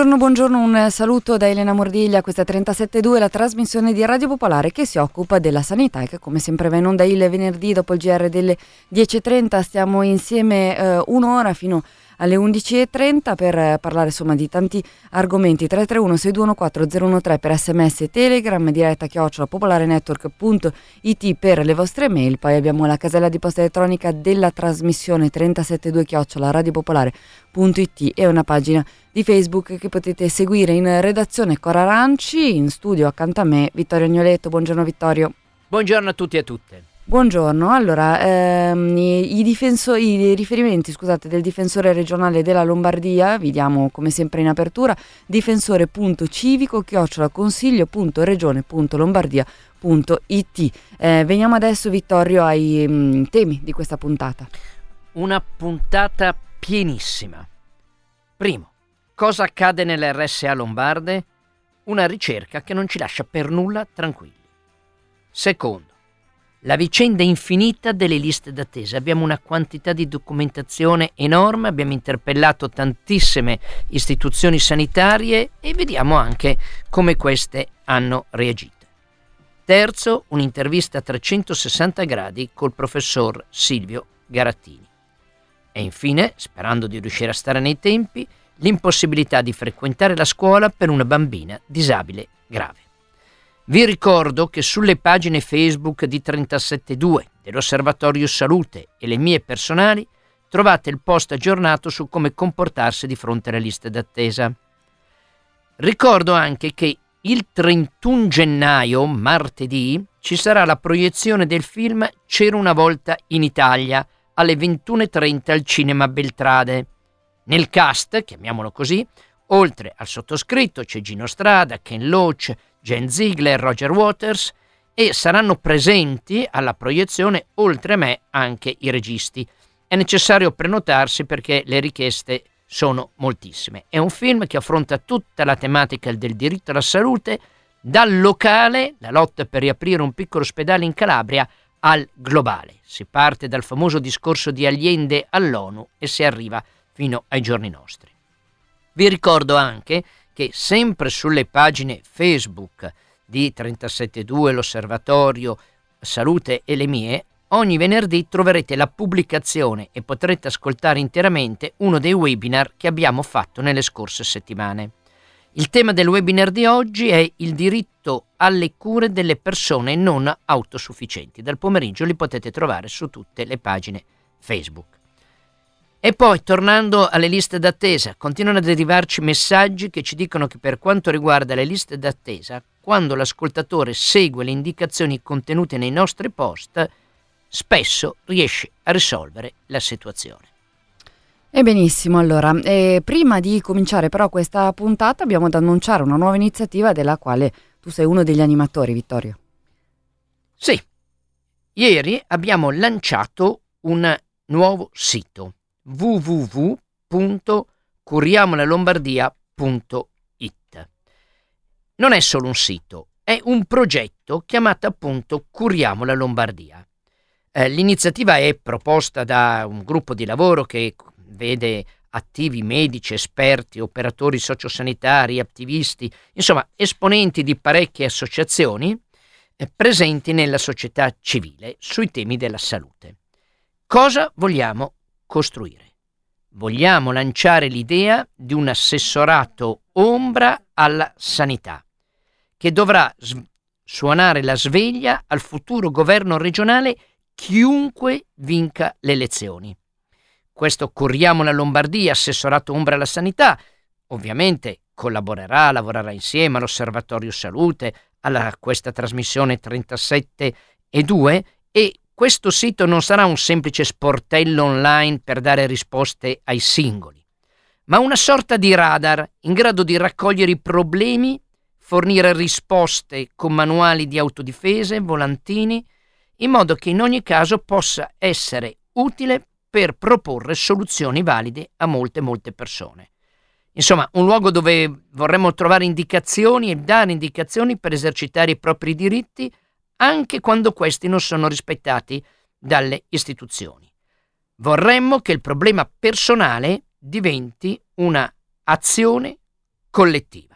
Buongiorno, buongiorno, un saluto da Elena Mordiglia, questa è 37.2, la trasmissione di Radio Popolare che si occupa della sanità e che come sempre va in onda il venerdì dopo il GR delle 10.30, stiamo insieme eh, un'ora fino a alle 11.30 per parlare insomma di tanti argomenti 331 6214 013 per sms telegram diretta chiocciola popolarenetwork.it per le vostre mail poi abbiamo la casella di posta elettronica della trasmissione 372 chiocciola radiopopolare.it e una pagina di Facebook che potete seguire in redazione Cora Aranci, in studio accanto a me Vittorio Agnoletto. Buongiorno Vittorio. Buongiorno a tutti e a tutte. Buongiorno, allora ehm, i, i, riferimenti scusate, del difensore regionale della Lombardia, vi diamo come sempre in apertura, difensore.civico chiocciola consiglio.regione.lombardia.it. Eh, veniamo adesso Vittorio ai mh, mm, temi di questa puntata. Una puntata pienissima. Primo, cosa accade nelle RSA lombarde? Una ricerca che non ci lascia per nulla tranquilli. Secondo, la vicenda infinita delle liste d'attesa. Abbiamo una quantità di documentazione enorme, abbiamo interpellato tantissime istituzioni sanitarie e vediamo anche come queste hanno reagito. Terzo, un'intervista a 360 gradi col professor Silvio Garattini. E infine, sperando di riuscire a stare nei tempi, l'impossibilità di frequentare la scuola per una bambina disabile grave. Vi ricordo che sulle pagine Facebook di 372 dell'Osservatorio Salute e le mie personali trovate il post aggiornato su come comportarsi di fronte alle liste d'attesa. Ricordo anche che il 31 gennaio, martedì, ci sarà la proiezione del film C'era una volta in Italia alle 21.30 al Cinema Beltrade. Nel cast, chiamiamolo così, oltre al sottoscritto c'è Gino Strada, Ken Loach, Jen Ziegler Roger Waters e saranno presenti alla proiezione oltre me anche i registi. È necessario prenotarsi perché le richieste sono moltissime. È un film che affronta tutta la tematica del diritto alla salute, dal locale, la lotta per riaprire un piccolo ospedale in Calabria, al globale. Si parte dal famoso discorso di Allende all'ONU e si arriva fino ai giorni nostri. Vi ricordo anche che sempre sulle pagine Facebook di 372 l'Osservatorio Salute e le mie, ogni venerdì troverete la pubblicazione e potrete ascoltare interamente uno dei webinar che abbiamo fatto nelle scorse settimane. Il tema del webinar di oggi è il diritto alle cure delle persone non autosufficienti. Dal pomeriggio li potete trovare su tutte le pagine Facebook. E poi, tornando alle liste d'attesa, continuano ad arrivarci messaggi che ci dicono che per quanto riguarda le liste d'attesa, quando l'ascoltatore segue le indicazioni contenute nei nostri post, spesso riesce a risolvere la situazione. E benissimo, allora, eh, prima di cominciare però questa puntata abbiamo da annunciare una nuova iniziativa della quale tu sei uno degli animatori, Vittorio. Sì, ieri abbiamo lanciato un nuovo sito www.curiamolalombardia.it. Non è solo un sito, è un progetto chiamato appunto Curiamo la Lombardia. Eh, l'iniziativa è proposta da un gruppo di lavoro che vede attivi medici, esperti, operatori sociosanitari, attivisti, insomma esponenti di parecchie associazioni eh, presenti nella società civile sui temi della salute. Cosa vogliamo costruire. Vogliamo lanciare l'idea di un assessorato ombra alla sanità, che dovrà s- suonare la sveglia al futuro governo regionale chiunque vinca le elezioni. Questo Corriamo la Lombardia, assessorato ombra alla sanità, ovviamente collaborerà, lavorerà insieme all'Osservatorio Salute, a questa trasmissione 37 e 2 e questo sito non sarà un semplice sportello online per dare risposte ai singoli, ma una sorta di radar in grado di raccogliere i problemi, fornire risposte con manuali di autodifese, volantini, in modo che in ogni caso possa essere utile per proporre soluzioni valide a molte, molte persone. Insomma, un luogo dove vorremmo trovare indicazioni e dare indicazioni per esercitare i propri diritti anche quando questi non sono rispettati dalle istituzioni. Vorremmo che il problema personale diventi una azione collettiva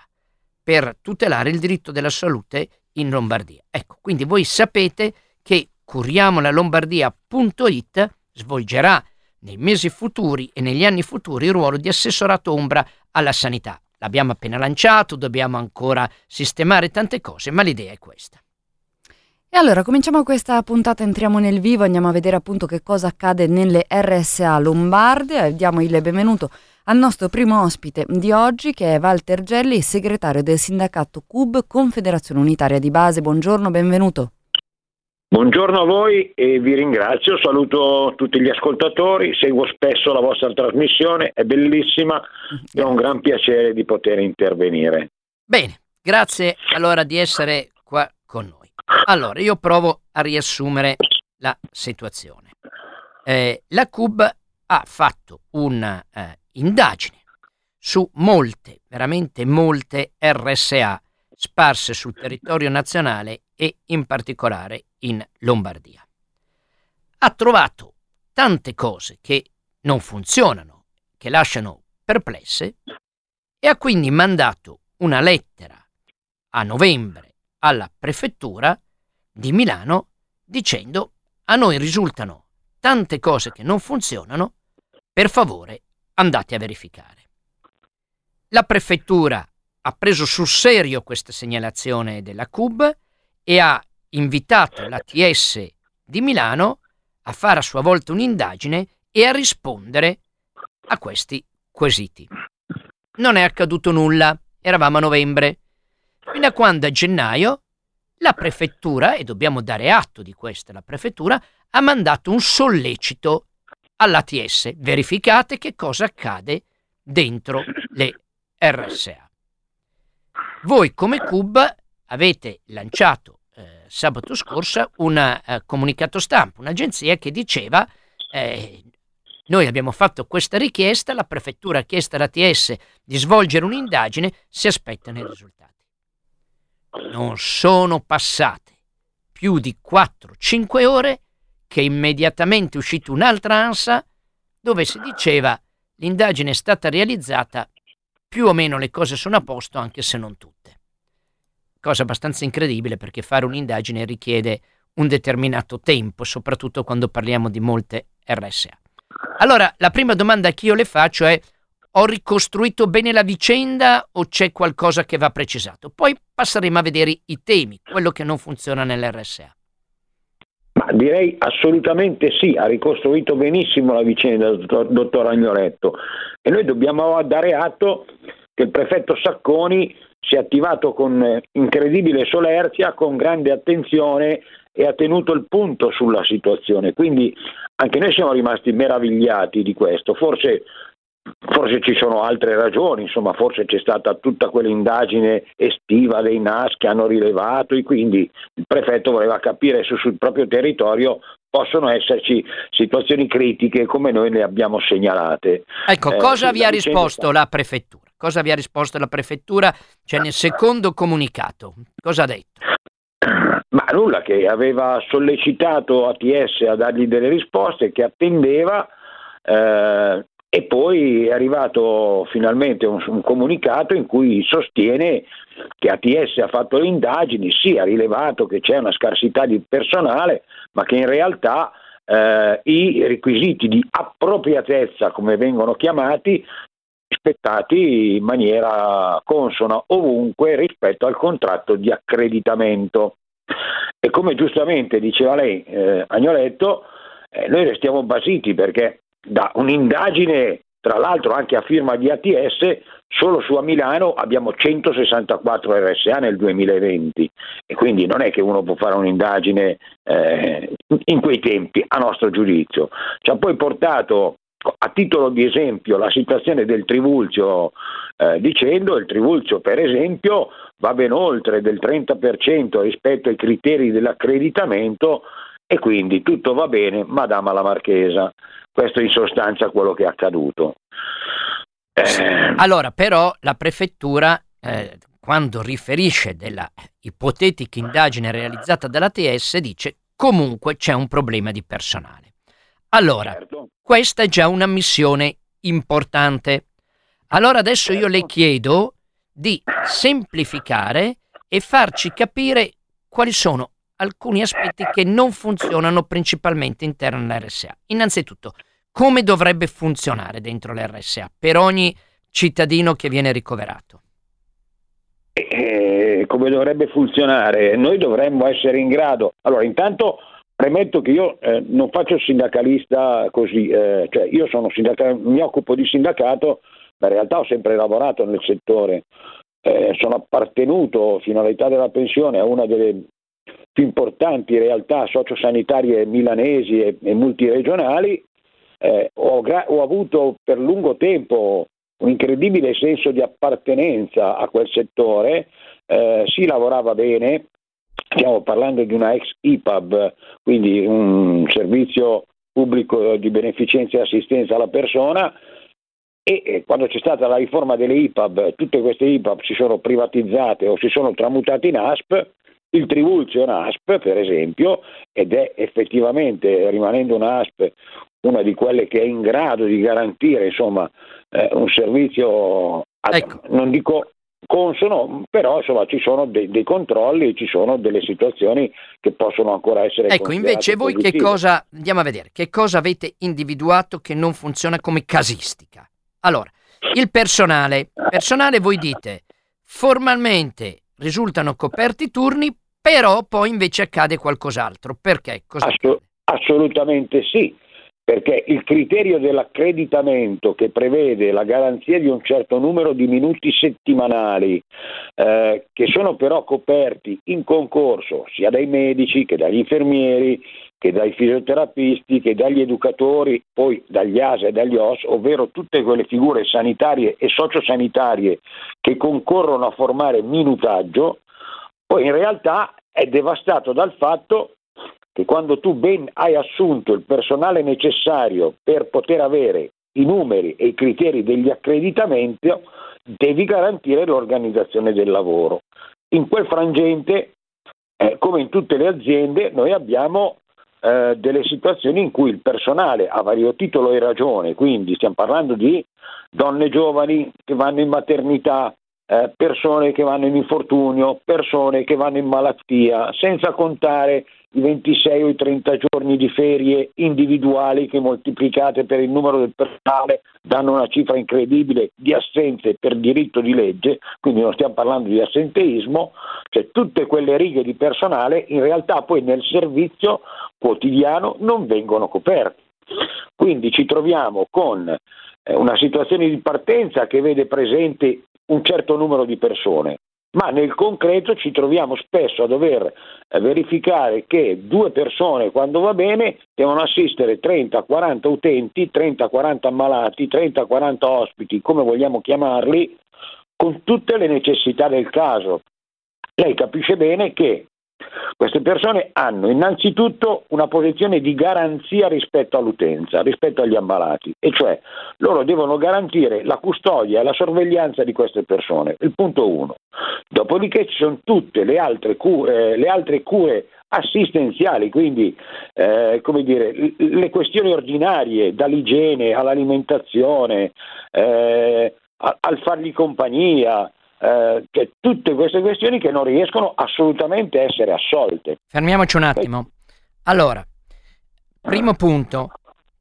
per tutelare il diritto della salute in Lombardia. Ecco, quindi voi sapete che curiamolalombardía.it svolgerà nei mesi futuri e negli anni futuri il ruolo di assessorato ombra alla sanità. L'abbiamo appena lanciato, dobbiamo ancora sistemare tante cose, ma l'idea è questa. E allora cominciamo questa puntata, entriamo nel vivo, andiamo a vedere appunto che cosa accade nelle RSA lombarde e diamo il benvenuto al nostro primo ospite di oggi che è Walter Gelli, segretario del sindacato CUB Confederazione Unitaria di Base. Buongiorno, benvenuto. Buongiorno a voi e vi ringrazio, saluto tutti gli ascoltatori, seguo spesso la vostra trasmissione, è bellissima e ho un gran piacere di poter intervenire. Bene, grazie allora di essere qua con noi. Allora, io provo a riassumere la situazione. Eh, la CUB ha fatto un'indagine eh, su molte, veramente molte RSA sparse sul territorio nazionale e in particolare in Lombardia. Ha trovato tante cose che non funzionano, che lasciano perplesse e ha quindi mandato una lettera a novembre alla prefettura di Milano dicendo a noi risultano tante cose che non funzionano, per favore andate a verificare. La prefettura ha preso sul serio questa segnalazione della CUB e ha invitato l'ATS di Milano a fare a sua volta un'indagine e a rispondere a questi quesiti. Non è accaduto nulla, eravamo a novembre, fino a quando a gennaio la prefettura, e dobbiamo dare atto di questo, la prefettura ha mandato un sollecito all'ATS, verificate che cosa accade dentro le RSA. Voi come CUB avete lanciato eh, sabato scorso un eh, comunicato stampa, un'agenzia che diceva eh, noi abbiamo fatto questa richiesta, la prefettura ha chiesto all'ATS di svolgere un'indagine, si aspettano i risultati. Non sono passate più di 4-5 ore che immediatamente è uscita un'altra ANSA dove si diceva l'indagine è stata realizzata, più o meno le cose sono a posto anche se non tutte. Cosa abbastanza incredibile perché fare un'indagine richiede un determinato tempo, soprattutto quando parliamo di molte RSA. Allora, la prima domanda che io le faccio è ho ricostruito bene la vicenda o c'è qualcosa che va precisato? Poi passeremo a vedere i temi, quello che non funziona nell'RSA. Ma direi assolutamente sì, ha ricostruito benissimo la vicenda, dottor, dottor Agnoletto. E noi dobbiamo dare atto che il prefetto Sacconi si è attivato con incredibile solerzia, con grande attenzione e ha tenuto il punto sulla situazione. Quindi anche noi siamo rimasti meravigliati di questo. Forse Forse ci sono altre ragioni, insomma, forse c'è stata tutta quell'indagine estiva dei NAS che hanno rilevato e quindi il prefetto voleva capire se sul proprio territorio possono esserci situazioni critiche come noi le abbiamo segnalate. Ecco, eh, cosa vi ha risposto la prefettura? Cosa vi ha risposto la prefettura? Cioè nel secondo comunicato, cosa ha detto? Ma nulla, che aveva sollecitato ATS a dargli delle risposte, che attendeva eh, e poi è arrivato finalmente un, un, comunicato in cui sostiene che ATS ha fatto le indagini, sì, ha rilevato che c'è una scarsità di personale, ma che in realtà eh, i requisiti di appropriatezza, come vengono chiamati, rispettati in maniera consona ovunque rispetto al contratto di accreditamento. E come giustamente diceva lei, eh, Agnoletto, eh, noi restiamo basiti perché da un'indagine, tra l'altro anche a firma di ATS, solo su a Milano abbiamo 164 RSA nel 2020 e quindi non è che uno può fare un'indagine eh, in quei tempi, a nostro giudizio. Ci ha poi portato a titolo di esempio la situazione del Trivulzio eh, dicendo il Trivulzio per esempio va ben oltre del 30% rispetto ai criteri dell'accreditamento e quindi tutto va bene, Madama la Marchesa. Questo in sostanza è quello che è accaduto. Eh... Allora, però la prefettura, eh, quando riferisce della ipotetica indagine realizzata dall'ATS, dice comunque c'è un problema di personale. Allora, certo. questa è già una missione importante. Allora adesso certo. io le certo. chiedo di semplificare e farci capire quali sono alcuni aspetti che non funzionano principalmente interno all'RSA. Innanzitutto, come dovrebbe funzionare dentro l'RSA per ogni cittadino che viene ricoverato? Eh, come dovrebbe funzionare? Noi dovremmo essere in grado. Allora, intanto premetto che io eh, non faccio sindacalista così, eh, cioè io sono sindacal- mi occupo di sindacato, ma in realtà ho sempre lavorato nel settore. Eh, sono appartenuto fino all'età della pensione a una delle più importanti realtà sociosanitarie milanesi e, e multiregionali. Eh, ho, gra- ho avuto per lungo tempo un incredibile senso di appartenenza a quel settore, eh, si lavorava bene, stiamo parlando di una ex IPAB, quindi un servizio pubblico di beneficenza e assistenza alla persona, e quando c'è stata la riforma delle IPAB, tutte queste IPAB si sono privatizzate o si sono tramutate in ASP, il Trivulzio è un'ASP per esempio ed è effettivamente rimanendo un'ASP una di quelle che è in grado di garantire insomma, eh, un servizio, ad, ecco. non dico consono, però insomma ci sono dei, dei controlli, ci sono delle situazioni che possono ancora essere Ecco, invece voi positive. che cosa, andiamo a vedere, che cosa avete individuato che non funziona come casistica? Allora, il personale, personale voi dite, formalmente risultano coperti i turni, però poi invece accade qualcos'altro. Perché? Assu- assolutamente sì perché il criterio dell'accreditamento che prevede la garanzia di un certo numero di minuti settimanali, eh, che sono però coperti in concorso sia dai medici che dagli infermieri, che dai fisioterapisti, che dagli educatori, poi dagli ASA e dagli OS, ovvero tutte quelle figure sanitarie e sociosanitarie che concorrono a formare minutaggio, poi in realtà è devastato dal fatto che quando tu ben hai assunto il personale necessario per poter avere i numeri e i criteri degli accreditamenti, devi garantire l'organizzazione del lavoro. In quel frangente, eh, come in tutte le aziende, noi abbiamo eh, delle situazioni in cui il personale a vario titolo e ragione, quindi stiamo parlando di donne giovani che vanno in maternità, eh, persone che vanno in infortunio, persone che vanno in malattia, senza contare i 26 o i 30 giorni di ferie individuali che moltiplicate per il numero del personale danno una cifra incredibile di assenze per diritto di legge, quindi non stiamo parlando di assenteismo, cioè tutte quelle righe di personale in realtà poi nel servizio quotidiano non vengono coperte. Quindi ci troviamo con eh, una situazione di partenza che vede presente un certo numero di persone, ma nel concreto ci troviamo spesso a dover eh, verificare che due persone, quando va bene, devono assistere 30-40 utenti, 30-40 ammalati, 30-40 ospiti, come vogliamo chiamarli, con tutte le necessità del caso. Lei capisce bene che queste persone hanno innanzitutto una posizione di garanzia rispetto all'utenza, rispetto agli ammalati, e cioè loro devono garantire la custodia e la sorveglianza di queste persone, il punto uno. Dopodiché ci sono tutte le altre cure, le altre cure assistenziali, quindi eh, dire, le questioni ordinarie, dall'igiene all'alimentazione, eh, al fargli compagnia, eh, cioè, tutte queste questioni che non riescono assolutamente a essere assolte. Fermiamoci un attimo. Allora, primo punto,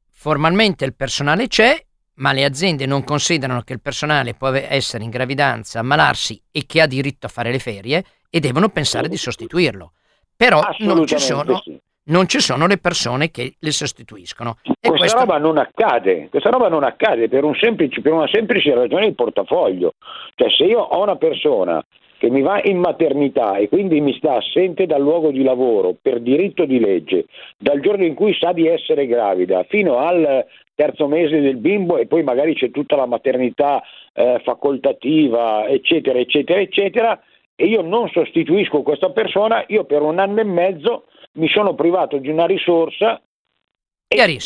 formalmente il personale c'è, ma le aziende non considerano che il personale può essere in gravidanza, ammalarsi e che ha diritto a fare le ferie e devono pensare di sostituirlo. Però non ci sono... Sì non ci sono le persone che le sostituiscono. E questa questo... roba non accade, questa roba non accade per, un semplice, per una semplice ragione di portafoglio. Cioè se io ho una persona che mi va in maternità e quindi mi sta assente dal luogo di lavoro per diritto di legge, dal giorno in cui sa di essere gravida fino al terzo mese del bimbo e poi magari c'è tutta la maternità eh, facoltativa, eccetera, eccetera, eccetera, e io non sostituisco questa persona, io per un anno e mezzo mi sono privato di una risorsa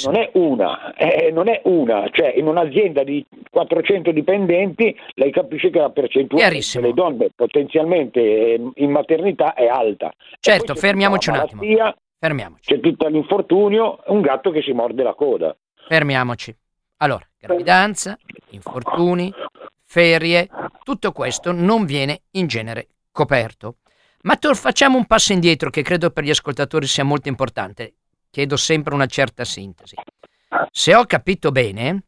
non è una, eh, non è una, cioè in un'azienda di 400 dipendenti lei capisce che la percentuale delle donne potenzialmente in maternità è alta. Certo, fermiamoci un attimo. Fermiamoci. C'è tutto l'infortunio, un gatto che si morde la coda. Fermiamoci. Allora, gravidanza, infortuni, ferie, tutto questo non viene in genere coperto. Ma to- facciamo un passo indietro che credo per gli ascoltatori sia molto importante. Chiedo sempre una certa sintesi. Se ho capito bene,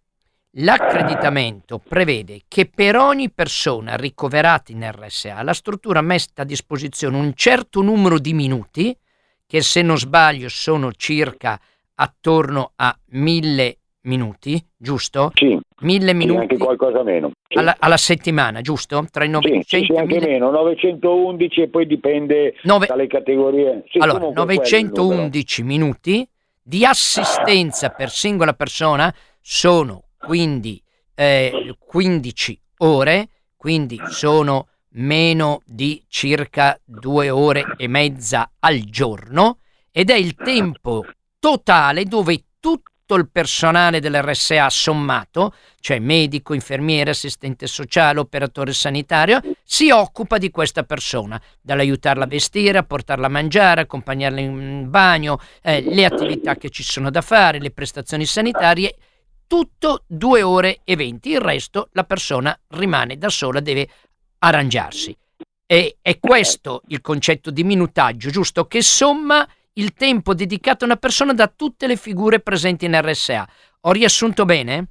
L'accreditamento prevede che per ogni persona ricoverata in RSA la struttura metta a disposizione un certo numero di minuti, che se non sbaglio sono circa attorno a mille minuti, giusto? Sì, mille minuti sì, anche qualcosa meno. Sì. Alla, alla, settimana, giusto? Tra i 900 sì, sì, anche 1000... meno, 911 e poi dipende Nove... dalle categorie. allora, 911 minuti di assistenza per singola persona sono quindi eh, 15 ore, quindi sono meno di circa due ore e mezza al giorno ed è il tempo totale dove tutto il personale dell'RSA sommato, cioè medico, infermiere, assistente sociale, operatore sanitario, si occupa di questa persona, dall'aiutarla a vestire, a portarla a mangiare, accompagnarla in bagno, eh, le attività che ci sono da fare, le prestazioni sanitarie tutto due ore e venti, il resto la persona rimane da sola, deve arrangiarsi. E è questo il concetto di minutaggio, giusto? Che somma il tempo dedicato a una persona da tutte le figure presenti in RSA. Ho riassunto bene?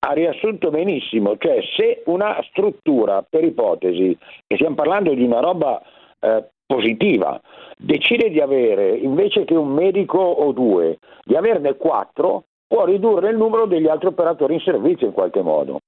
Ha riassunto benissimo, cioè se una struttura, per ipotesi, e stiamo parlando di una roba eh, positiva, decide di avere, invece che un medico o due, di averne quattro, può ridurre il numero degli altri operatori in servizio in qualche modo.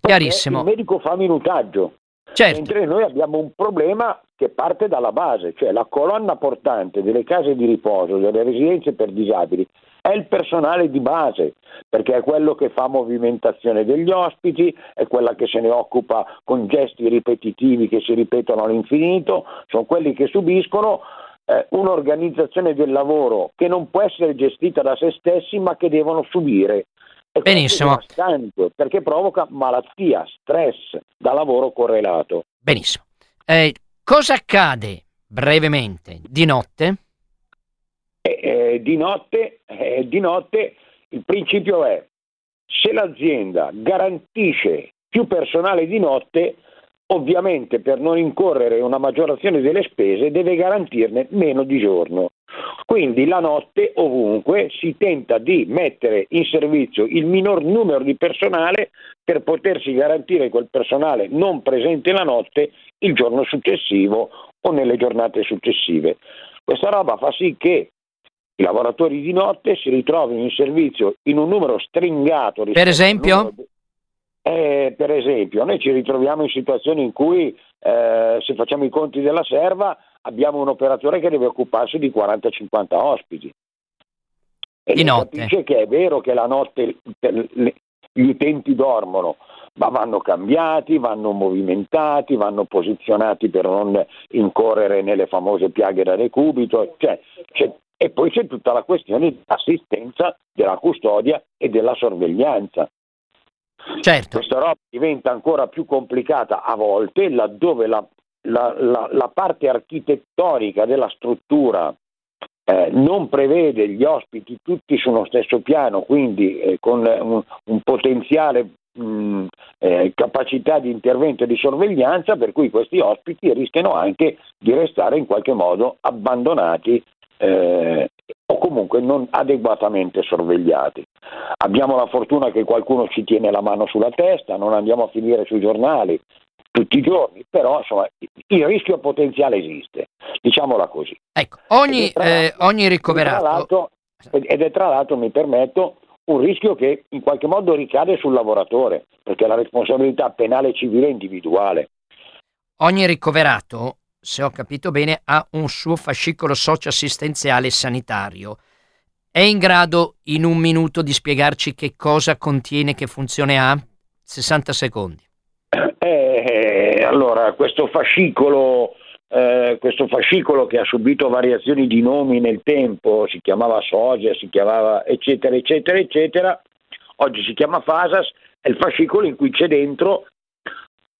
Chiarissimo. Perché il medico fa minutaggio, certo. mentre noi abbiamo un problema che parte dalla base, cioè la colonna portante delle case di riposo, delle residenze per disabili, è il personale di base, perché è quello che fa movimentazione degli ospiti, è quella che se ne occupa con gesti ripetitivi che si ripetono all'infinito, sono quelli che subiscono eh, un'organizzazione del lavoro che non può essere gestita da se stessi ma che devono subire. E Benissimo. Perché provoca malattia, stress da lavoro correlato. Benissimo. Eh, cosa accade brevemente di notte? Eh, eh di, notte eh, di notte il principio è se l'azienda garantisce più personale di notte, ovviamente per non incorrere una maggiorazione delle spese deve garantirne meno di giorno. Quindi la notte ovunque si tenta di mettere in servizio il minor numero di personale per potersi garantire quel personale non presente la notte il giorno successivo o nelle giornate successive. Questa roba fa sì che i lavoratori di notte si ritrovino in servizio in un numero stringato. Per esempio? Eh, per esempio, noi ci ritroviamo in situazioni in cui, eh, se facciamo i conti della serva, abbiamo un operatore che deve occuparsi di 40-50 ospiti. E di notte. capisce che è vero che la notte gli utenti dormono, ma vanno cambiati, vanno movimentati, vanno posizionati per non incorrere nelle famose piaghe da decubito. Cioè, e poi c'è tutta la questione dell'assistenza, della custodia e della sorveglianza. Certo. Questa roba diventa ancora più complicata a volte laddove la, la, la, la parte architettonica della struttura eh, non prevede gli ospiti tutti sullo stesso piano, quindi eh, con un, un potenziale mh, eh, capacità di intervento e di sorveglianza, per cui questi ospiti rischiano anche di restare in qualche modo abbandonati eh, o comunque non adeguatamente sorvegliati. Abbiamo la fortuna che qualcuno ci tiene la mano sulla testa, non andiamo a finire sui giornali tutti i giorni, però insomma, il rischio potenziale esiste, diciamola così. Ecco, ogni, eh, ogni ricoverato... Ed è tra l'altro, mi permetto, un rischio che in qualche modo ricade sul lavoratore, perché la responsabilità penale civile è individuale. Ogni ricoverato se ho capito bene, ha un suo fascicolo socio-assistenziale sanitario. È in grado in un minuto di spiegarci che cosa contiene, che funzione ha? 60 secondi. Eh, allora, questo fascicolo, eh, questo fascicolo che ha subito variazioni di nomi nel tempo, si chiamava Sosia, si chiamava eccetera, eccetera, eccetera, oggi si chiama FASAS, è il fascicolo in cui c'è dentro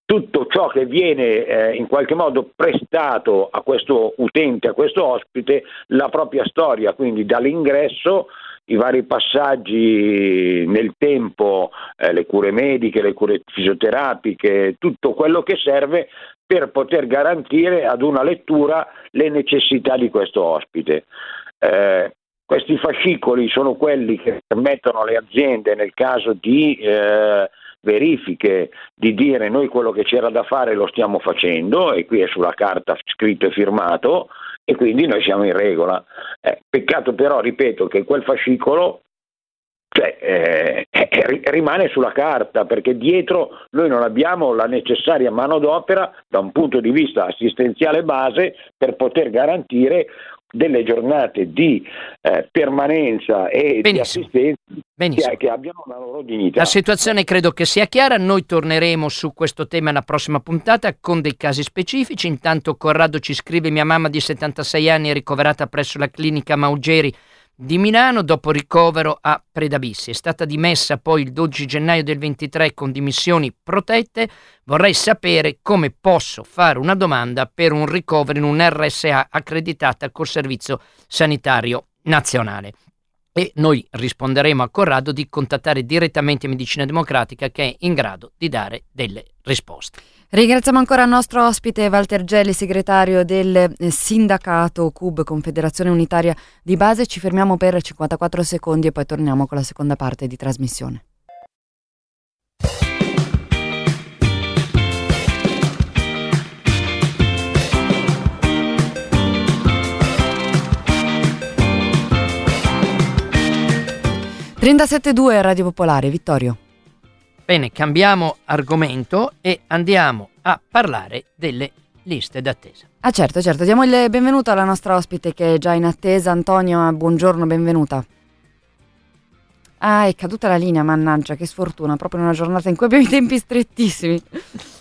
tutto ciò che viene eh, in qualche modo prestato a questo utente, a questo ospite, la propria storia, quindi dall'ingresso i vari passaggi nel tempo, eh, le cure mediche, le cure fisioterapiche, tutto quello che serve per poter garantire ad una lettura le necessità di questo ospite. Eh, questi fascicoli sono quelli che permettono alle aziende nel caso di eh, verifiche di dire noi quello che c'era da fare lo stiamo facendo e qui è sulla carta scritto e firmato e quindi noi siamo in regola. Eh, peccato però, ripeto, che quel fascicolo cioè, eh, eh, rimane sulla carta perché dietro noi non abbiamo la necessaria manodopera da un punto di vista assistenziale base per poter garantire delle giornate di eh, permanenza e Benissimo. di assistenza Benissimo. Che, abbiano la loro dignità. La situazione credo che sia chiara, noi torneremo su questo tema nella prossima puntata con dei casi specifici. Intanto Corrado ci scrive mia mamma di 76 anni è ricoverata presso la clinica Maugeri di Milano dopo ricovero a Predabissi. È stata dimessa poi il 12 gennaio del 23 con dimissioni protette. Vorrei sapere come posso fare una domanda per un ricovero in un RSA accreditata col Servizio Sanitario Nazionale. E noi risponderemo a Corrado di contattare direttamente Medicina Democratica che è in grado di dare delle risposte. Ringraziamo ancora il nostro ospite Walter Gelli, segretario del eh, sindacato CUB, Confederazione Unitaria di Base. Ci fermiamo per 54 secondi e poi torniamo con la seconda parte di trasmissione. ...37.2 Radio Popolare, Vittorio. Bene, cambiamo argomento e andiamo a parlare delle liste d'attesa. Ah certo, certo, diamo il benvenuto alla nostra ospite che è già in attesa. Antonio, buongiorno, benvenuta. Ah, è caduta la linea, mannaggia, che sfortuna, proprio in una giornata in cui abbiamo i tempi strettissimi.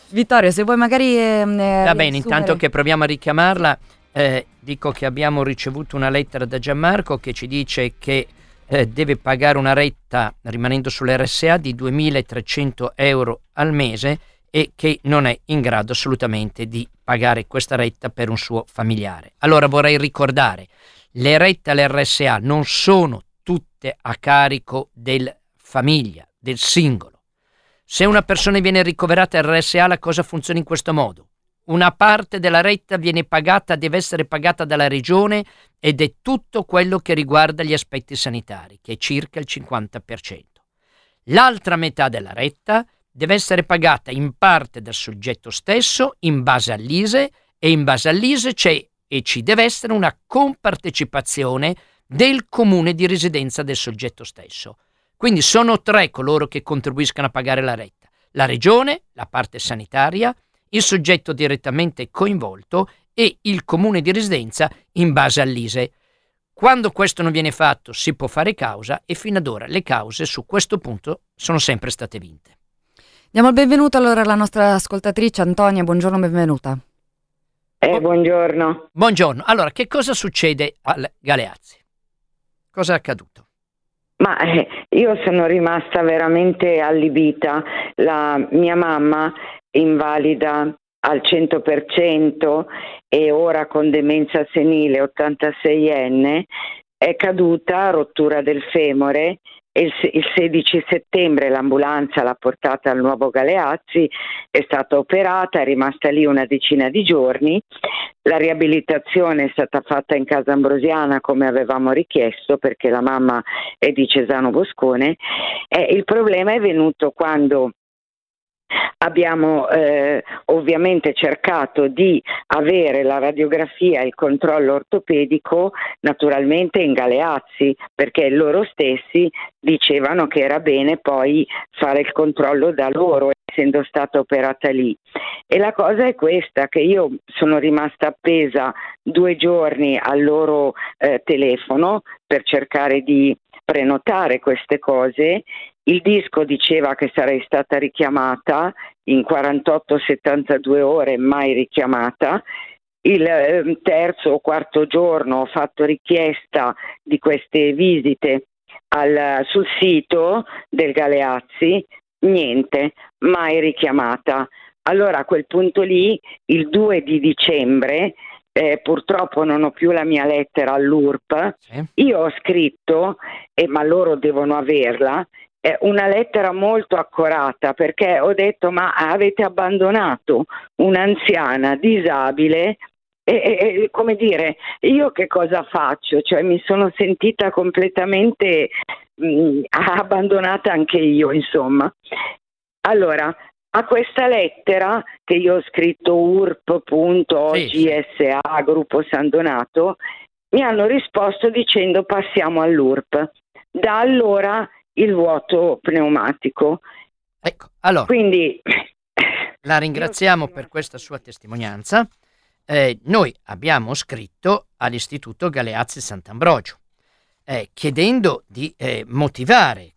Vittorio, se vuoi magari... Eh, Va bene, intanto che proviamo a richiamarla, eh, dico che abbiamo ricevuto una lettera da Gianmarco che ci dice che eh, deve pagare una retta rimanendo sull'RSA di 2.300 euro al mese e che non è in grado assolutamente di pagare questa retta per un suo familiare. Allora vorrei ricordare, le rette all'RSA non sono tutte a carico del famiglia, del singolo. Se una persona viene ricoverata all'RSA la cosa funziona in questo modo una parte della retta viene pagata, deve essere pagata dalla regione ed è tutto quello che riguarda gli aspetti sanitari, che è circa il 50%. L'altra metà della retta deve essere pagata in parte dal soggetto stesso in base all'ISE e in base all'ISE c'è e ci deve essere una compartecipazione del comune di residenza del soggetto stesso. Quindi sono tre coloro che contribuiscono a pagare la retta. La regione, la parte sanitaria, il soggetto direttamente coinvolto e il comune di residenza in base all'ISE. Quando questo non viene fatto si può fare causa e fino ad ora le cause su questo punto sono sempre state vinte. Diamo il benvenuto allora alla nostra ascoltatrice Antonia, buongiorno, benvenuta. Eh, buongiorno. Buongiorno. Allora, che cosa succede al Galeazzi? Cosa è accaduto? Ma eh, io sono rimasta veramente allibita. La mia mamma invalida al 100% e ora con demenza senile 86enne, è caduta rottura del femore il, 16 settembre l'ambulanza l'ha portata al nuovo Galeazzi, è stata operata, è rimasta lì una decina di giorni, la riabilitazione è stata fatta in casa ambrosiana come avevamo richiesto perché la mamma è di Cesano Boscone. E il problema è venuto quando Abbiamo eh, ovviamente cercato di avere la radiografia e il controllo ortopedico naturalmente in Galeazzi perché loro stessi dicevano che era bene poi fare il controllo da loro essendo stata operata lì. E la cosa è questa, che io sono rimasta appesa due giorni al loro eh, telefono per cercare di prenotare queste cose il disco diceva che sarei stata richiamata in 48-72 ore, mai richiamata. Il ehm, terzo o quarto giorno ho fatto richiesta di queste visite al, sul sito del Galeazzi, niente, mai richiamata. Allora a quel punto lì, il 2 di dicembre, eh, purtroppo non ho più la mia lettera all'URP, sì. io ho scritto, eh, ma loro devono averla, una lettera molto accorata perché ho detto ma avete abbandonato un'anziana disabile e, e, come dire, io che cosa faccio? Cioè mi sono sentita completamente mh, abbandonata anche io, insomma. Allora, a questa lettera che io ho scritto urp.ogsa gruppo San Donato, mi hanno risposto dicendo passiamo all'URP. Da allora il vuoto pneumatico. Ecco, allora. Quindi la ringraziamo per questa sua testimonianza. Eh, noi abbiamo scritto all'Istituto Galeazzi Sant'Ambrogio eh, chiedendo di eh, motivare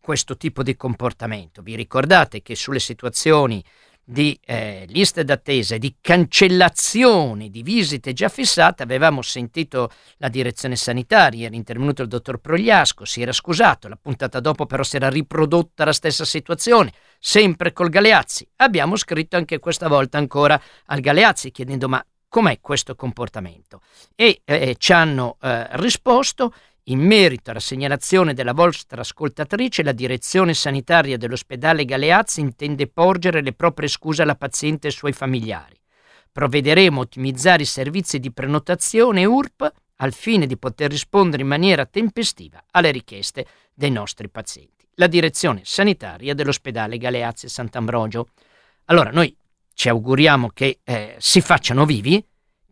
questo tipo di comportamento. Vi ricordate che sulle situazioni di eh, liste d'attesa e di cancellazione di visite già fissate avevamo sentito la direzione sanitaria, era intervenuto il dottor Progliasco, si era scusato, la puntata dopo però si era riprodotta la stessa situazione, sempre col Galeazzi. Abbiamo scritto anche questa volta ancora al Galeazzi chiedendo ma com'è questo comportamento? E eh, ci hanno eh, risposto in merito alla segnalazione della vostra ascoltatrice, la direzione sanitaria dell'ospedale Galeazzi intende porgere le proprie scuse alla paziente e ai suoi familiari. Provvederemo a ottimizzare i servizi di prenotazione URP al fine di poter rispondere in maniera tempestiva alle richieste dei nostri pazienti. La direzione sanitaria dell'ospedale Galeazzi Sant'Ambrogio. Allora, noi ci auguriamo che eh, si facciano vivi,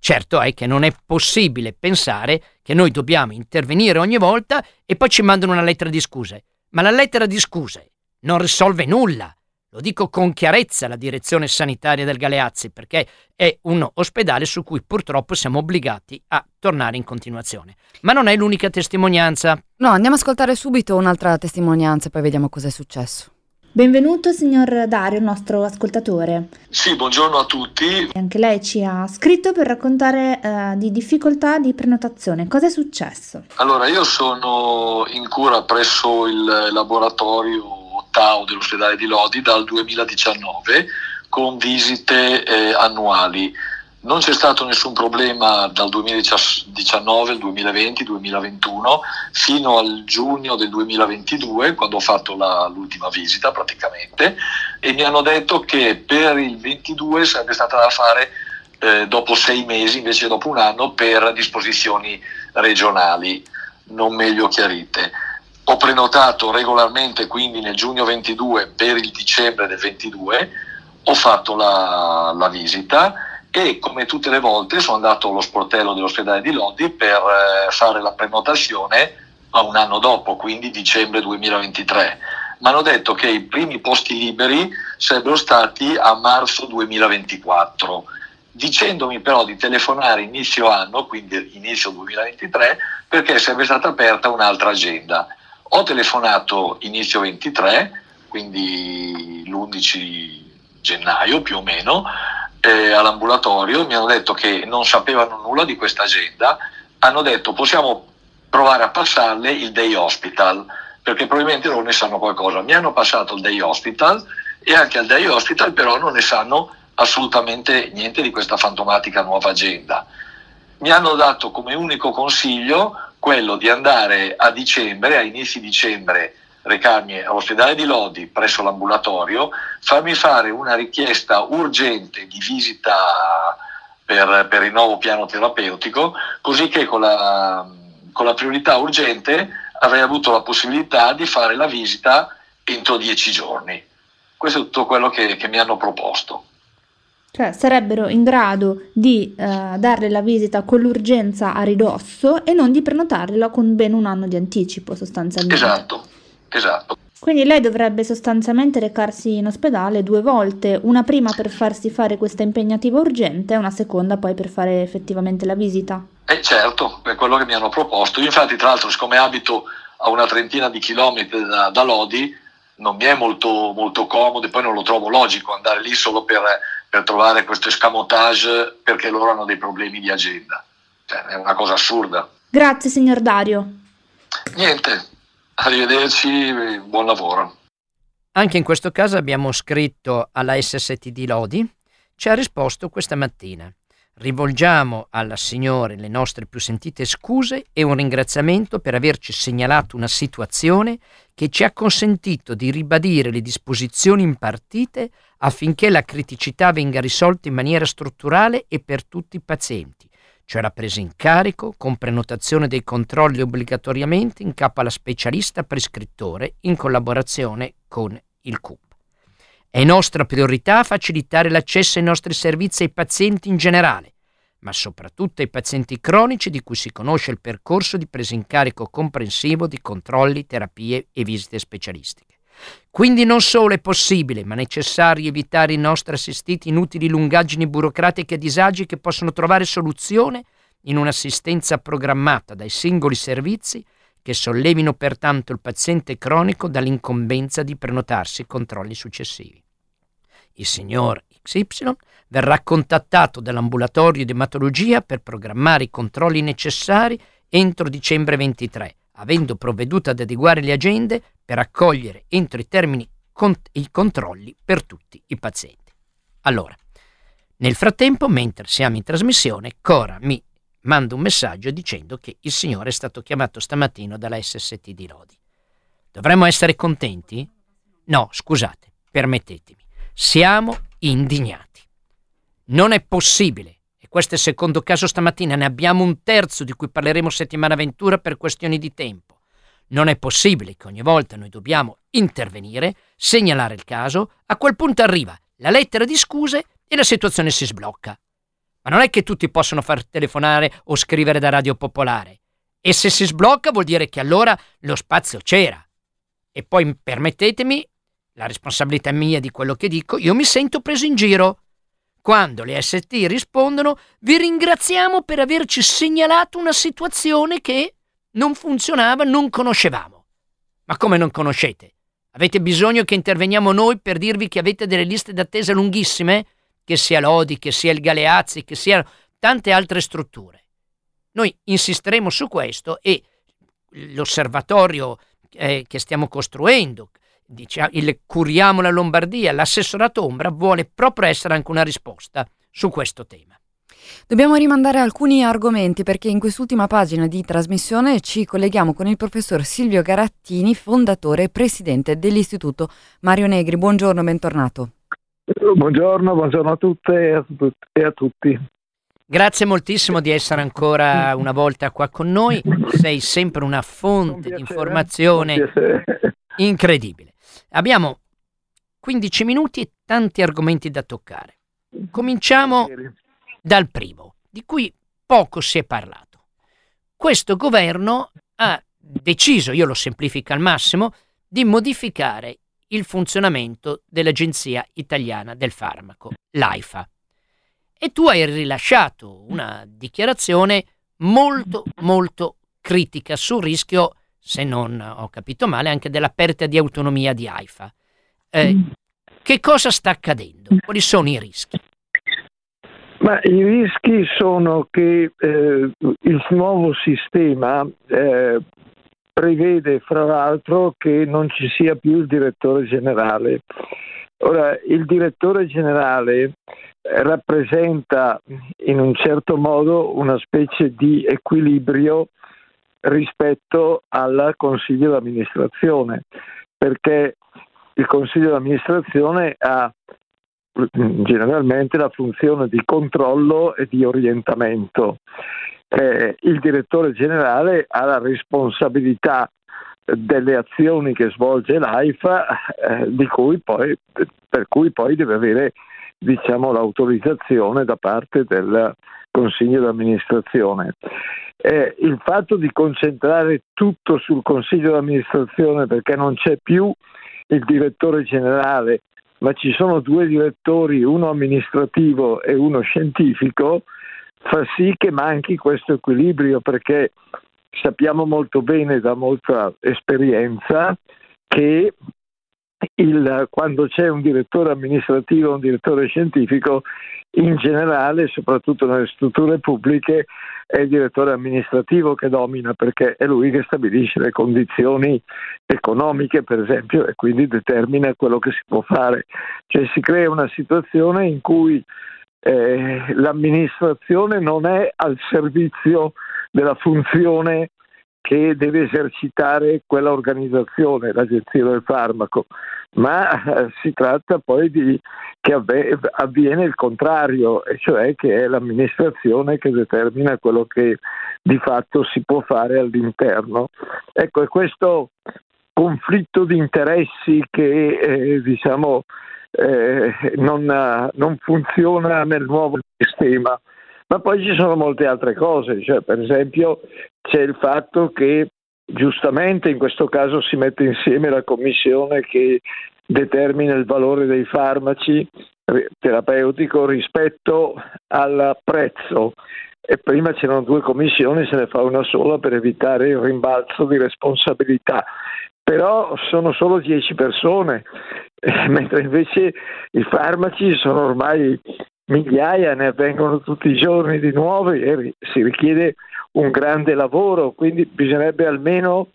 Certo è che non è possibile pensare che noi dobbiamo intervenire ogni volta e poi ci mandano una lettera di scuse. Ma la lettera di scuse non risolve nulla. Lo dico con chiarezza alla direzione sanitaria del Galeazzi perché è un ospedale su cui purtroppo siamo obbligati a tornare in continuazione. Ma non è l'unica testimonianza. No, andiamo a ascoltare subito un'altra testimonianza e poi vediamo cosa è successo. Benvenuto signor Dario, nostro ascoltatore. Sì, buongiorno a tutti. Anche lei ci ha scritto per raccontare eh, di difficoltà di prenotazione. Cosa è successo? Allora, io sono in cura presso il laboratorio TAO dell'ospedale di Lodi dal 2019 con visite eh, annuali non c'è stato nessun problema dal 2019 al 2020, 2021 fino al giugno del 2022 quando ho fatto la, l'ultima visita praticamente e mi hanno detto che per il 22 sarebbe stata da fare eh, dopo sei mesi invece dopo un anno per disposizioni regionali non meglio chiarite. Ho prenotato regolarmente quindi nel giugno 22 per il dicembre del 22, ho fatto la, la visita e come tutte le volte sono andato allo sportello dell'ospedale di Lodi per eh, fare la prenotazione a un anno dopo, quindi dicembre 2023. Mi hanno detto che i primi posti liberi sarebbero stati a marzo 2024, dicendomi però di telefonare inizio anno, quindi inizio 2023, perché sarebbe stata aperta un'altra agenda. Ho telefonato inizio 23, quindi l'11 gennaio più o meno, eh, all'ambulatorio, mi hanno detto che non sapevano nulla di questa agenda, hanno detto possiamo provare a passarle il day hospital, perché probabilmente loro ne sanno qualcosa. Mi hanno passato il day hospital e anche al day hospital però non ne sanno assolutamente niente di questa fantomatica nuova agenda. Mi hanno dato come unico consiglio quello di andare a dicembre, a inizi dicembre, recarmi all'ospedale di Lodi presso l'ambulatorio, farmi fare una richiesta urgente di visita per, per il nuovo piano terapeutico, così che con la, con la priorità urgente avrei avuto la possibilità di fare la visita entro dieci giorni. Questo è tutto quello che, che mi hanno proposto. Cioè sarebbero in grado di eh, darle la visita con l'urgenza a ridosso e non di prenotarla con ben un anno di anticipo sostanzialmente. Esatto, Esatto. Quindi lei dovrebbe sostanzialmente recarsi in ospedale due volte, una prima per farsi fare questa impegnativa urgente e una seconda poi per fare effettivamente la visita. Eh certo, è quello che mi hanno proposto. Io infatti tra l'altro siccome abito a una trentina di chilometri da, da Lodi non mi è molto, molto, comodo e poi non lo trovo logico andare lì solo per, per trovare questo escamotage perché loro hanno dei problemi di agenda. Cioè, è una cosa assurda. Grazie signor Dario. Niente, Arrivederci, buon lavoro. Anche in questo caso abbiamo scritto alla SST di Lodi, ci ha risposto questa mattina. Rivolgiamo alla Signore le nostre più sentite scuse e un ringraziamento per averci segnalato una situazione che ci ha consentito di ribadire le disposizioni impartite affinché la criticità venga risolta in maniera strutturale e per tutti i pazienti, cioè la presa in carico con prenotazione dei controlli obbligatoriamente in capo alla specialista prescrittore in collaborazione con il CUP. È nostra priorità facilitare l'accesso ai nostri servizi ai pazienti in generale, ma soprattutto ai pazienti cronici di cui si conosce il percorso di presa in carico comprensivo di controlli, terapie e visite specialistiche. Quindi non solo è possibile, ma necessario evitare i nostri assistiti inutili lungaggini burocratiche e disagi che possono trovare soluzione in un'assistenza programmata dai singoli servizi che sollevino pertanto il paziente cronico dall'incombenza di prenotarsi controlli successivi. Il signor XY verrà contattato dall'ambulatorio di ematologia per programmare i controlli necessari entro dicembre 23, avendo provveduto ad adeguare le agende per accogliere entro i termini cont- i controlli per tutti i pazienti. Allora, nel frattempo, mentre siamo in trasmissione, Cora mi manda un messaggio dicendo che il signore è stato chiamato stamattina dalla SST di Lodi. Dovremmo essere contenti? No, scusate, permettetemi. Siamo indignati. Non è possibile, e questo è il secondo caso stamattina, ne abbiamo un terzo di cui parleremo settimana ventura per questioni di tempo. Non è possibile che ogni volta noi dobbiamo intervenire, segnalare il caso, a quel punto arriva la lettera di scuse e la situazione si sblocca. Ma non è che tutti possono far telefonare o scrivere da Radio Popolare. E se si sblocca vuol dire che allora lo spazio c'era. E poi permettetemi, la responsabilità è mia di quello che dico, io mi sento preso in giro. Quando le ST rispondono, vi ringraziamo per averci segnalato una situazione che non funzionava, non conoscevamo. Ma come non conoscete? Avete bisogno che interveniamo noi per dirvi che avete delle liste d'attesa lunghissime? che sia l'Odi, che sia il Galeazzi, che siano tante altre strutture. Noi insisteremo su questo e l'osservatorio eh, che stiamo costruendo, diciamo, il Curiamo la Lombardia, l'assessorato Ombra vuole proprio essere anche una risposta su questo tema. Dobbiamo rimandare alcuni argomenti perché in quest'ultima pagina di trasmissione ci colleghiamo con il professor Silvio Garattini, fondatore e presidente dell'Istituto Mario Negri. Buongiorno, bentornato. Buongiorno, buongiorno a tutte e a tutti. Grazie moltissimo di essere ancora una volta qua con noi, sei sempre una fonte di informazione incredibile. Abbiamo 15 minuti e tanti argomenti da toccare. Cominciamo dal primo, di cui poco si è parlato. Questo governo ha deciso, io lo semplifico al massimo, di modificare il funzionamento dell'Agenzia Italiana del Farmaco, l'AIFA. E tu hai rilasciato una dichiarazione molto, molto critica sul rischio, se non ho capito male, anche della perdita di autonomia di AIFA. Eh, che cosa sta accadendo? Quali sono i rischi? Ma i rischi sono che eh, il nuovo sistema eh, prevede fra l'altro che non ci sia più il direttore generale. Ora, il direttore generale eh, rappresenta in un certo modo una specie di equilibrio rispetto al consiglio d'amministrazione, perché il consiglio d'amministrazione ha generalmente la funzione di controllo e di orientamento eh, il direttore generale ha la responsabilità delle azioni che svolge l'AIFA eh, cui poi, per cui poi deve avere diciamo, l'autorizzazione da parte del Consiglio d'amministrazione. Eh, il fatto di concentrare tutto sul Consiglio d'amministrazione perché non c'è più il direttore generale, ma ci sono due direttori, uno amministrativo e uno scientifico, fa sì che manchi questo equilibrio perché sappiamo molto bene da molta esperienza che il, quando c'è un direttore amministrativo un direttore scientifico, in generale, soprattutto nelle strutture pubbliche, è il direttore amministrativo che domina perché è lui che stabilisce le condizioni economiche, per esempio, e quindi determina quello che si può fare. Cioè si crea una situazione in cui eh, l'amministrazione non è al servizio della funzione che deve esercitare quella organizzazione, l'Agenzia del Farmaco, ma eh, si tratta poi di che avviene il contrario, e cioè che è l'amministrazione che determina quello che di fatto si può fare all'interno. Ecco, è questo conflitto di interessi che eh, diciamo eh, non, non funziona nel nuovo sistema. Ma poi ci sono molte altre cose, cioè, per esempio c'è il fatto che giustamente in questo caso si mette insieme la commissione che determina il valore dei farmaci terapeutico rispetto al prezzo e prima c'erano due commissioni, se ne fa una sola per evitare il rimbalzo di responsabilità. Però sono solo 10 persone, mentre invece i farmaci sono ormai migliaia, ne avvengono tutti i giorni di nuovi e si richiede un grande lavoro, quindi bisognerebbe almeno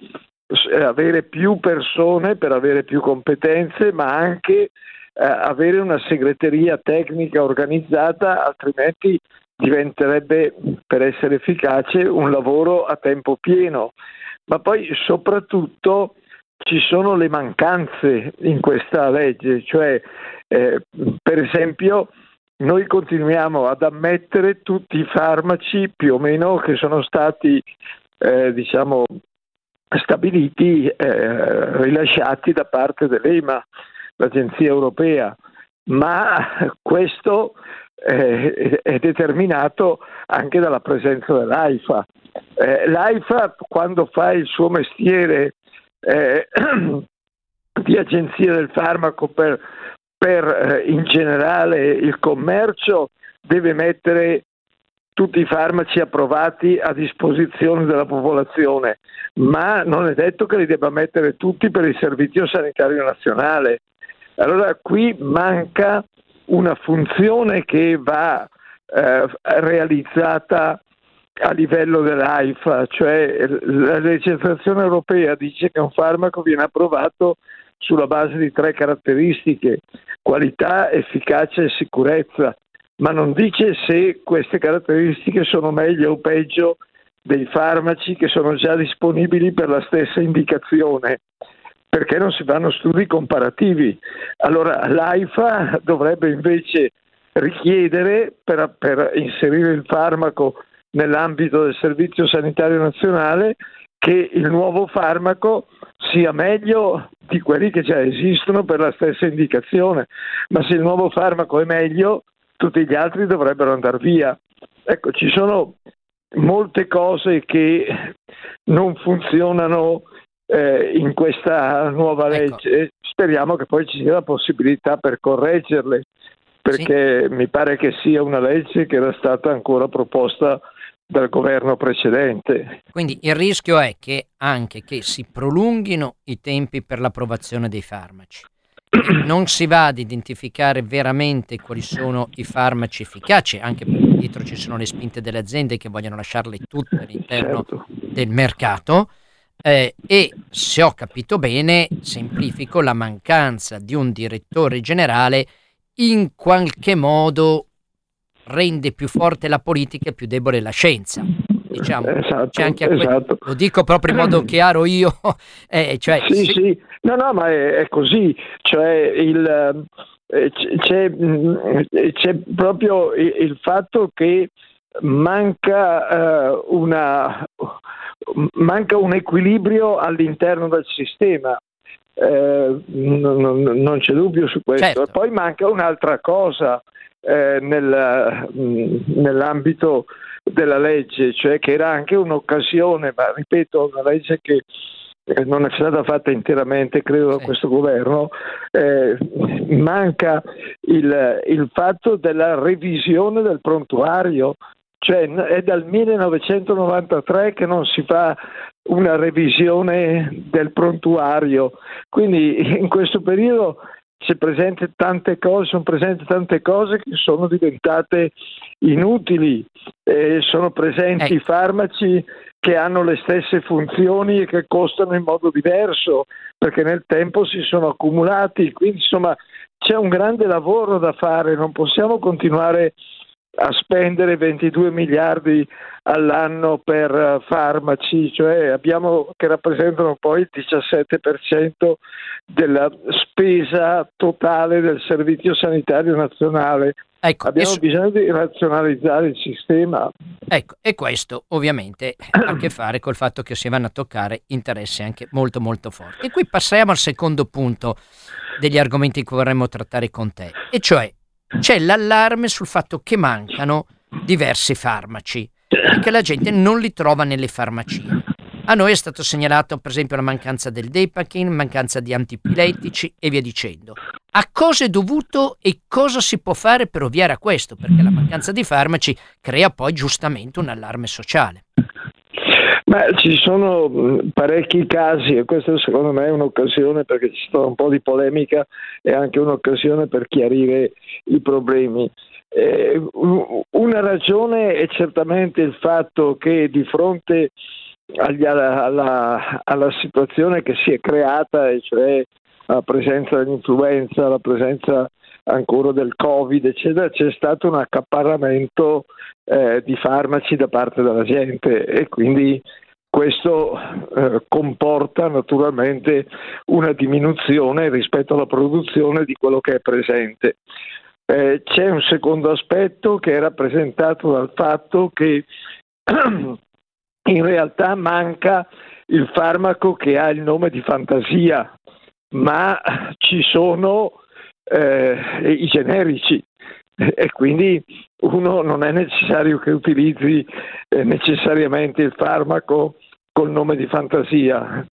eh, avere più persone per avere più competenze, ma anche eh, avere una segreteria tecnica organizzata, altrimenti diventerebbe, per essere efficace, un lavoro a tempo pieno. Ma poi soprattutto ci sono le mancanze in questa legge, cioè eh, per esempio noi continuiamo ad ammettere tutti i farmaci più o meno che sono stati eh, diciamo, stabiliti, eh, rilasciati da parte dell'EMA, l'Agenzia Europea, ma questo eh, è determinato anche dalla presenza dell'AIFA. Eh, L'AIFA quando fa il suo mestiere eh, di agenzia del farmaco per per eh, in generale il commercio deve mettere tutti i farmaci approvati a disposizione della popolazione, ma non è detto che li debba mettere tutti per il Servizio Sanitario Nazionale. Allora qui manca una funzione che va eh, realizzata a livello dell'AIFA, cioè la legislazione europea dice che un farmaco viene approvato sulla base di tre caratteristiche, qualità, efficacia e sicurezza, ma non dice se queste caratteristiche sono meglio o peggio dei farmaci che sono già disponibili per la stessa indicazione, perché non si fanno studi comparativi. Allora l'AIFA dovrebbe invece richiedere per, per inserire il farmaco nell'ambito del Servizio Sanitario Nazionale che il nuovo farmaco sia meglio di quelli che già esistono per la stessa indicazione, ma se il nuovo farmaco è meglio, tutti gli altri dovrebbero andare via. Ecco, ci sono molte cose che non funzionano eh, in questa nuova ecco. legge. Ecco. Speriamo che poi ci sia la possibilità per correggerle, perché sì. mi pare che sia una legge che era stata ancora proposta dal governo precedente. Quindi il rischio è che anche che si prolunghino i tempi per l'approvazione dei farmaci, non si va ad identificare veramente quali sono i farmaci efficaci, anche perché dietro ci sono le spinte delle aziende che vogliono lasciarle tutte all'interno certo. del mercato. Eh, e se ho capito bene, semplifico la mancanza di un direttore generale in qualche modo rende più forte la politica e più debole la scienza. Diciamo, esatto, c'è anche esatto. lo dico proprio in modo chiaro io. Eh, cioè, sì, sì, sì, no, no, ma è, è così. Cioè, il, eh, c'è, mm, c'è, proprio il fatto che manca, uh, una, manca un equilibrio all'interno del sistema. Eh, non, non, c'è dubbio su questo. Certo. Poi manca un'altra cosa, eh, nel, mm, nell'ambito della legge, cioè che era anche un'occasione, ma ripeto, una legge che eh, non è stata fatta interamente, credo, da questo governo, eh, manca il, il, fatto della revisione del prontuario, cioè è dal 1993 che non si fa una revisione del prontuario, quindi in questo periodo presente tante cose, sono presenti tante cose che sono diventate inutili, eh, sono presenti ecco. farmaci che hanno le stesse funzioni e che costano in modo diverso perché nel tempo si sono accumulati, quindi insomma c'è un grande lavoro da fare, non possiamo continuare a spendere 22 miliardi all'anno per eh, farmaci, cioè abbiamo, che rappresentano poi il 17% della spesa totale del Servizio Sanitario Nazionale. Ecco, abbiamo su... bisogno di razionalizzare il sistema. Ecco, e questo ovviamente ha a che fare col fatto che si vanno a toccare interessi anche molto molto forti. E qui passiamo al secondo punto degli argomenti che vorremmo trattare con te, e cioè c'è l'allarme sul fatto che mancano diversi farmaci e che la gente non li trova nelle farmacie. A noi è stato segnalato per esempio la mancanza del Depakin, mancanza di antipiletici e via dicendo. A cosa è dovuto e cosa si può fare per ovviare a questo? Perché la mancanza di farmaci crea poi giustamente un allarme sociale. Ma ci sono parecchi casi e questa secondo me è un'occasione perché ci sta un po' di polemica e anche un'occasione per chiarire i problemi. Eh, una ragione è certamente il fatto che di fronte agli, alla, alla, alla, situazione che si è creata, e cioè la presenza dell'influenza, la presenza ancora del Covid, eccetera, c'è stato un accaparramento eh, di farmaci da parte della gente e quindi questo eh, comporta naturalmente una diminuzione rispetto alla produzione di quello che è presente. Eh, c'è un secondo aspetto che è rappresentato dal fatto che in realtà manca il farmaco che ha il nome di fantasia, ma ci sono eh, i generici e quindi uno non è necessario che utilizzi eh, necessariamente il farmaco col nome di fantasia.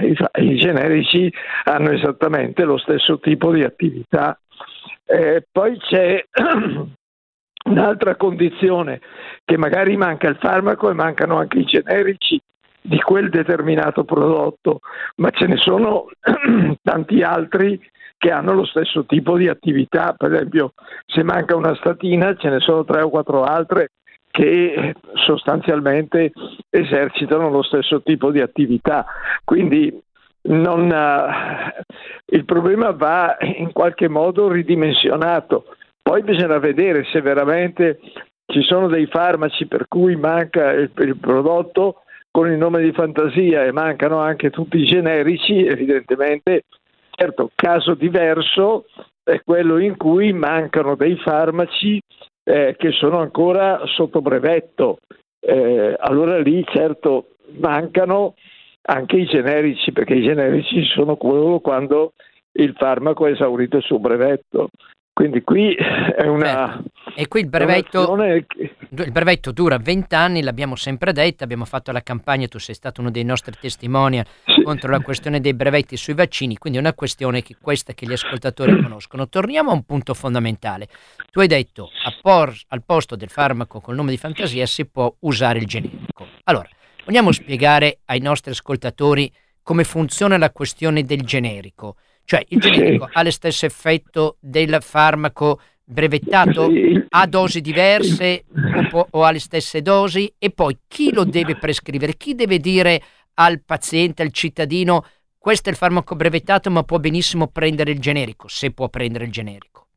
I, I, generici hanno esattamente lo stesso tipo di attività. Eh, poi c'è un'altra condizione che magari manca il farmaco e mancano anche i generici di quel determinato prodotto, ma ce ne sono tanti altri che hanno lo stesso tipo di attività, per esempio se manca una statina ce ne sono tre o quattro altre che sostanzialmente esercitano lo stesso tipo di attività. Quindi non, uh, il problema va in qualche modo ridimensionato. Poi bisogna vedere se veramente ci sono dei farmaci per cui manca il, il prodotto con il nome di fantasia e mancano anche tutti i generici, evidentemente Certo, caso diverso è quello in cui mancano dei farmaci eh, che sono ancora sotto brevetto. Eh, allora lì certo mancano anche i generici, perché i generici sono quello quando il farmaco è esaurito il suo brevetto. Quindi qui è una... Certo. E qui il brevetto, che... il brevetto dura 20 anni, l'abbiamo sempre detto, abbiamo fatto la campagna, tu sei stato uno dei nostri testimoni sì. contro la questione dei brevetti sui vaccini, quindi è una questione che questa che gli ascoltatori conoscono. Torniamo a un punto fondamentale. Tu hai detto por, al posto del farmaco col nome di fantasia si può usare il generico. Allora, vogliamo spiegare ai nostri ascoltatori come funziona la questione del generico? Cioè il generico sì. ha lo stesso effetto del farmaco brevettato? Sì. Ha dosi diverse o, o, ha le stesse dosi? E poi chi lo deve prescrivere? Chi deve dire al paziente, al cittadino, questo è il farmaco brevettato ma può benissimo prendere il generico, se può prendere il generico?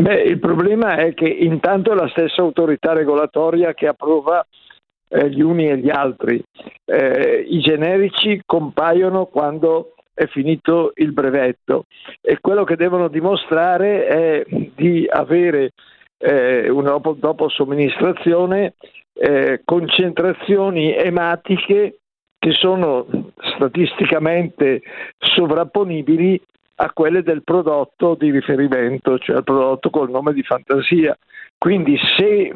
Beh, il problema è che intanto è la stessa autorità regolatoria che approva eh, gli uni e gli altri. Eh, I generici compaiono quando è finito il brevetto e quello che devono dimostrare è di avere eh, una dopo, somministrazione eh, concentrazioni ematiche che sono statisticamente sovrapponibili a quelle del prodotto di riferimento, cioè il prodotto col nome di fantasia. Quindi se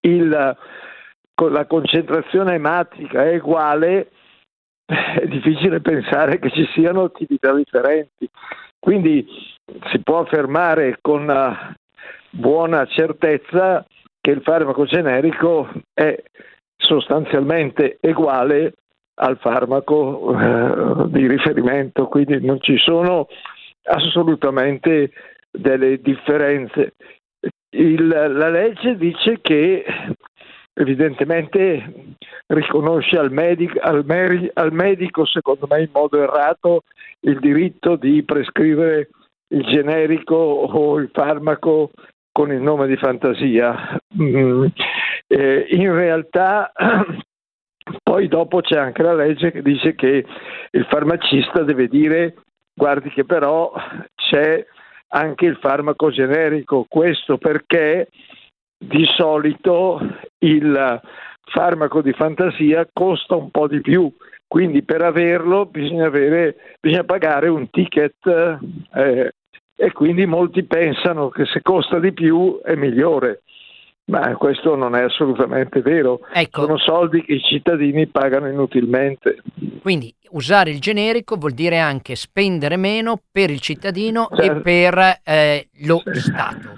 il, la concentrazione ematica è uguale, è difficile pensare che ci siano attività differenti. Quindi si può affermare con buona certezza che il farmaco generico è sostanzialmente uguale al farmaco eh, di riferimento, quindi non ci sono assolutamente delle differenze. Il, la legge dice che evidentemente riconosce al medico, al, meri, al medico, secondo me in modo errato, il diritto di prescrivere il generico o il farmaco con il nome di fantasia. Mm, eh, in realtà poi dopo c'è anche la legge che dice che il farmacista deve dire guardi che però c'è anche il farmaco generico, questo perché di solito il farmaco di fantasia costa un po' di più, quindi per averlo bisogna, avere, bisogna pagare un ticket eh, e quindi molti pensano che se costa di più è migliore. Ma questo non è assolutamente vero. Ecco. Sono soldi che i cittadini pagano inutilmente. Quindi usare il generico vuol dire anche spendere meno per il cittadino certo. e per eh, lo. Stato.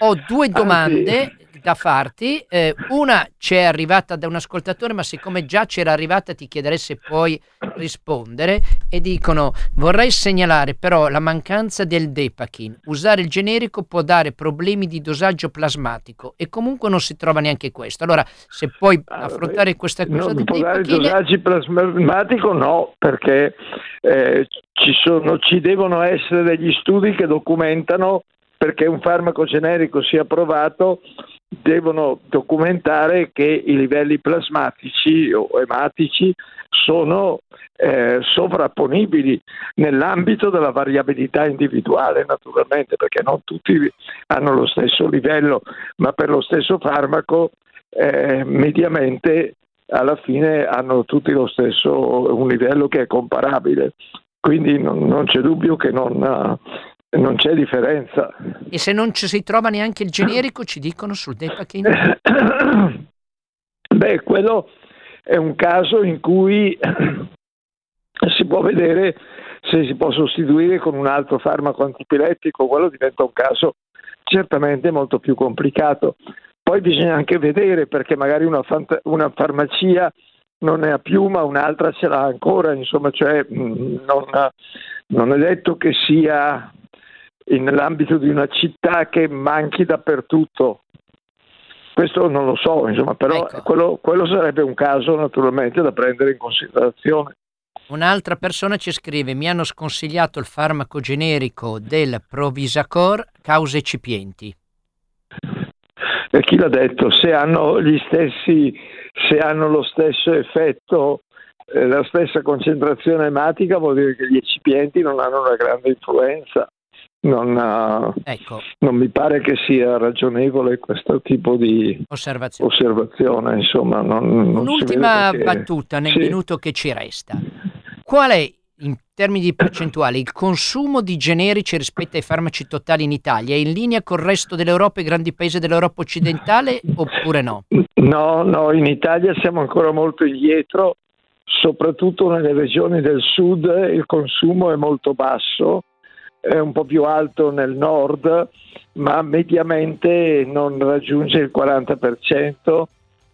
Ho due domande. Anzi, da farti. Eh, una ci è arrivata da un ascoltatore, ma siccome già c'era arrivata ti chiederei se puoi rispondere. E dicono: Vorrei segnalare però la mancanza del Depachin. Usare il generico può dare problemi di dosaggio plasmatico e comunque non si trova neanche questo. Allora, se puoi affrontare questa cosa non può dare dosaggi plasmatico, no, perché eh, ci, sono, ci devono essere degli studi che documentano perché un farmaco generico sia approvato devono documentare che i livelli plasmatici o ematici sono eh, sovrapponibili nell'ambito della variabilità individuale, naturalmente, perché non tutti hanno lo stesso livello, ma per lo stesso farmaco eh, mediamente alla fine hanno tutti lo stesso un livello che è comparabile. Quindi non, non c'è dubbio che non, non c'è differenza. E se non ci si trova neanche il generico, ci dicono sul Depachin? Beh, quello è un caso in cui si può vedere se si può sostituire con un altro farmaco antipilettico, quello diventa un caso certamente molto più complicato. Poi bisogna anche vedere perché magari una, fant- una farmacia non ne ha più, ma un'altra ce l'ha ancora, insomma, cioè mm, non, non è detto che sia nell'ambito di una città che manchi dappertutto. Questo non lo so, insomma, però ecco. quello, quello sarebbe un caso naturalmente da prendere in considerazione. Un'altra persona ci scrive: Mi hanno sconsigliato il farmaco generico del Provisacor cause ecipienti. E chi l'ha detto? Se hanno gli stessi, se hanno lo stesso effetto, eh, la stessa concentrazione ematica, vuol dire che gli ecipienti non hanno una grande influenza non, ecco. non, mi pare che sia ragionevole questo tipo di osservazione. osservazione insomma, non, non Un'ultima perché... battuta nel sì. minuto che ci resta. Qual è in termini di percentuali il consumo di generici rispetto ai farmaci totali in Italia è in linea col resto dell'Europa e i grandi paesi dell'Europa occidentale oppure no? No, no, in Italia siamo ancora molto indietro, soprattutto nelle regioni del sud il consumo è molto basso è un po' più alto nel nord, ma mediamente non raggiunge il 40%,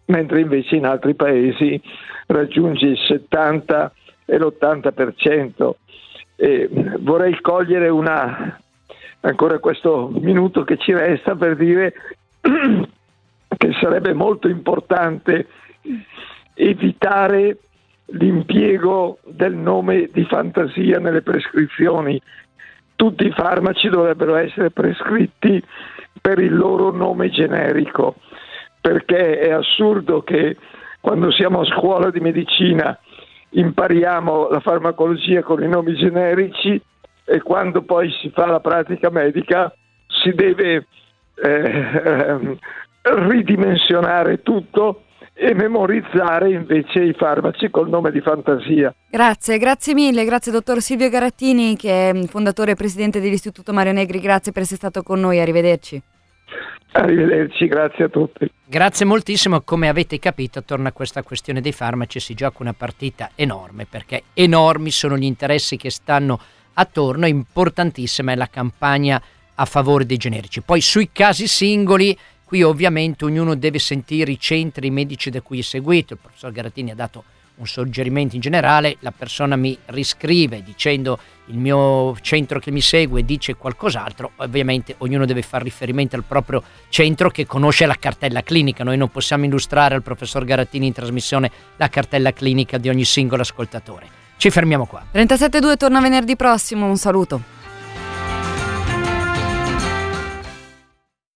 mentre invece in altri paesi raggiunge il 70% e l'80%. E vorrei cogliere una, ancora questo minuto che ci resta per dire che sarebbe molto importante evitare l'impiego del nome di fantasia nelle prescrizioni tutti i farmaci dovrebbero essere prescritti per il loro nome generico, perché è assurdo che quando siamo a scuola di medicina impariamo la farmacologia con i nomi generici e quando poi si fa la pratica medica si deve eh, ridimensionare tutto e memorizzare invece i farmaci col nome di fantasia. Grazie, grazie mille, grazie dottor Silvio Garattini che è fondatore e presidente dell'Istituto Mario Negri, grazie per essere stato con noi, arrivederci. Arrivederci, grazie a tutti. Grazie moltissimo, come avete capito attorno a questa questione dei farmaci si gioca una partita enorme perché enormi sono gli interessi che stanno attorno, importantissima è la campagna a favore dei generici. Poi sui casi singoli Qui ovviamente ognuno deve sentire i centri medici da cui è seguito. Il professor Garattini ha dato un suggerimento in generale, la persona mi riscrive dicendo il mio centro che mi segue dice qualcos'altro, ovviamente ognuno deve fare riferimento al proprio centro che conosce la cartella clinica, noi non possiamo illustrare al professor Garattini in trasmissione la cartella clinica di ogni singolo ascoltatore. Ci fermiamo qua. 37.2 torna venerdì prossimo, un saluto.